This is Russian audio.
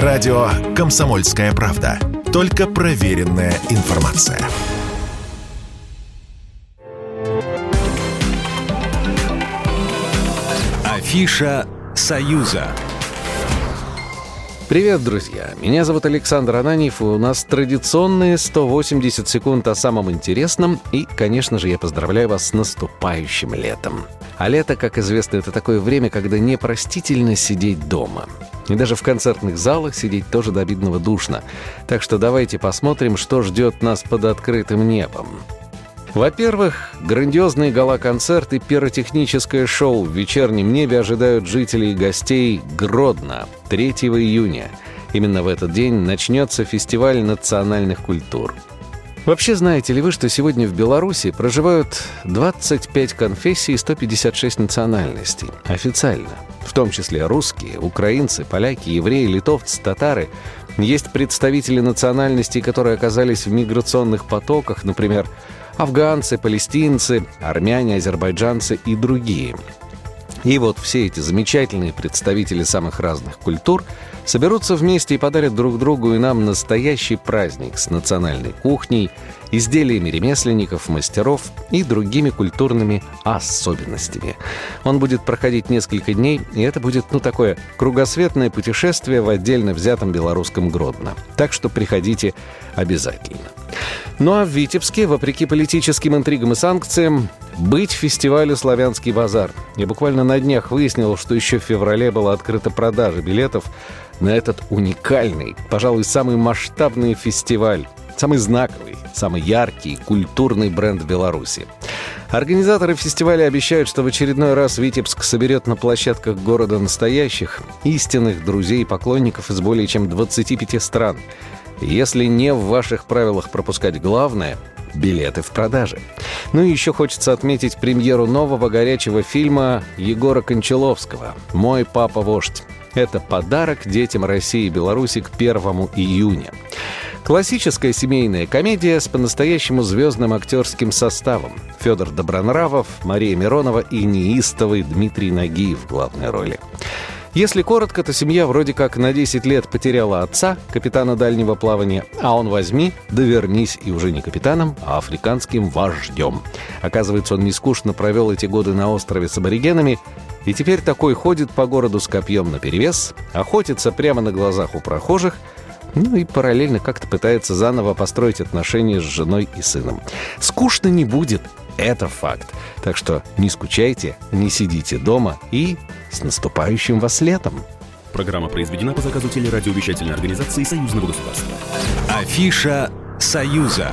Радио «Комсомольская правда». Только проверенная информация. Афиша «Союза». Привет, друзья! Меня зовут Александр Ананьев, и у нас традиционные 180 секунд о самом интересном. И, конечно же, я поздравляю вас с наступающим летом. А лето, как известно, это такое время, когда непростительно сидеть дома. И даже в концертных залах сидеть тоже до обидного душно. Так что давайте посмотрим, что ждет нас под открытым небом. Во-первых, грандиозный гала-концерт и пиротехническое шоу в вечернем небе ожидают жителей и гостей Гродно 3 июня. Именно в этот день начнется фестиваль национальных культур. Вообще знаете ли вы, что сегодня в Беларуси проживают 25 конфессий и 156 национальностей? Официально. В том числе русские, украинцы, поляки, евреи, литовцы, татары. Есть представители национальностей, которые оказались в миграционных потоках, например, афганцы, палестинцы, армяне, азербайджанцы и другие. И вот все эти замечательные представители самых разных культур соберутся вместе и подарят друг другу и нам настоящий праздник с национальной кухней, изделиями ремесленников, мастеров и другими культурными особенностями. Он будет проходить несколько дней, и это будет, ну, такое кругосветное путешествие в отдельно взятом белорусском Гродно. Так что приходите обязательно. Ну а в Витебске, вопреки политическим интригам и санкциям, быть фестивалю «Славянский базар». Я буквально на днях выяснил, что еще в феврале была открыта продажа билетов на этот уникальный, пожалуй, самый масштабный фестиваль, самый знаковый, самый яркий культурный бренд Беларуси. Организаторы фестиваля обещают, что в очередной раз Витебск соберет на площадках города настоящих, истинных друзей и поклонников из более чем 25 стран – если не в ваших правилах пропускать главное, билеты в продаже. Ну и еще хочется отметить премьеру нового горячего фильма Егора Кончаловского «Мой папа-вождь». Это подарок детям России и Беларуси к 1 июня. Классическая семейная комедия с по-настоящему звездным актерским составом. Федор Добронравов, Мария Миронова и неистовый Дмитрий Нагиев в главной роли. Если коротко, то семья вроде как на 10 лет потеряла отца, капитана дальнего плавания, а он возьми, да вернись и уже не капитаном, а африканским вождем. Оказывается, он нескучно провел эти годы на острове с аборигенами, и теперь такой ходит по городу с копьем наперевес, охотится прямо на глазах у прохожих, ну и параллельно как-то пытается заново построить отношения с женой и сыном. Скучно не будет, это факт. Так что не скучайте, не сидите дома и с наступающим вас летом! Программа произведена по заказу телерадиовещательной организации Союзного государства. Афиша «Союза».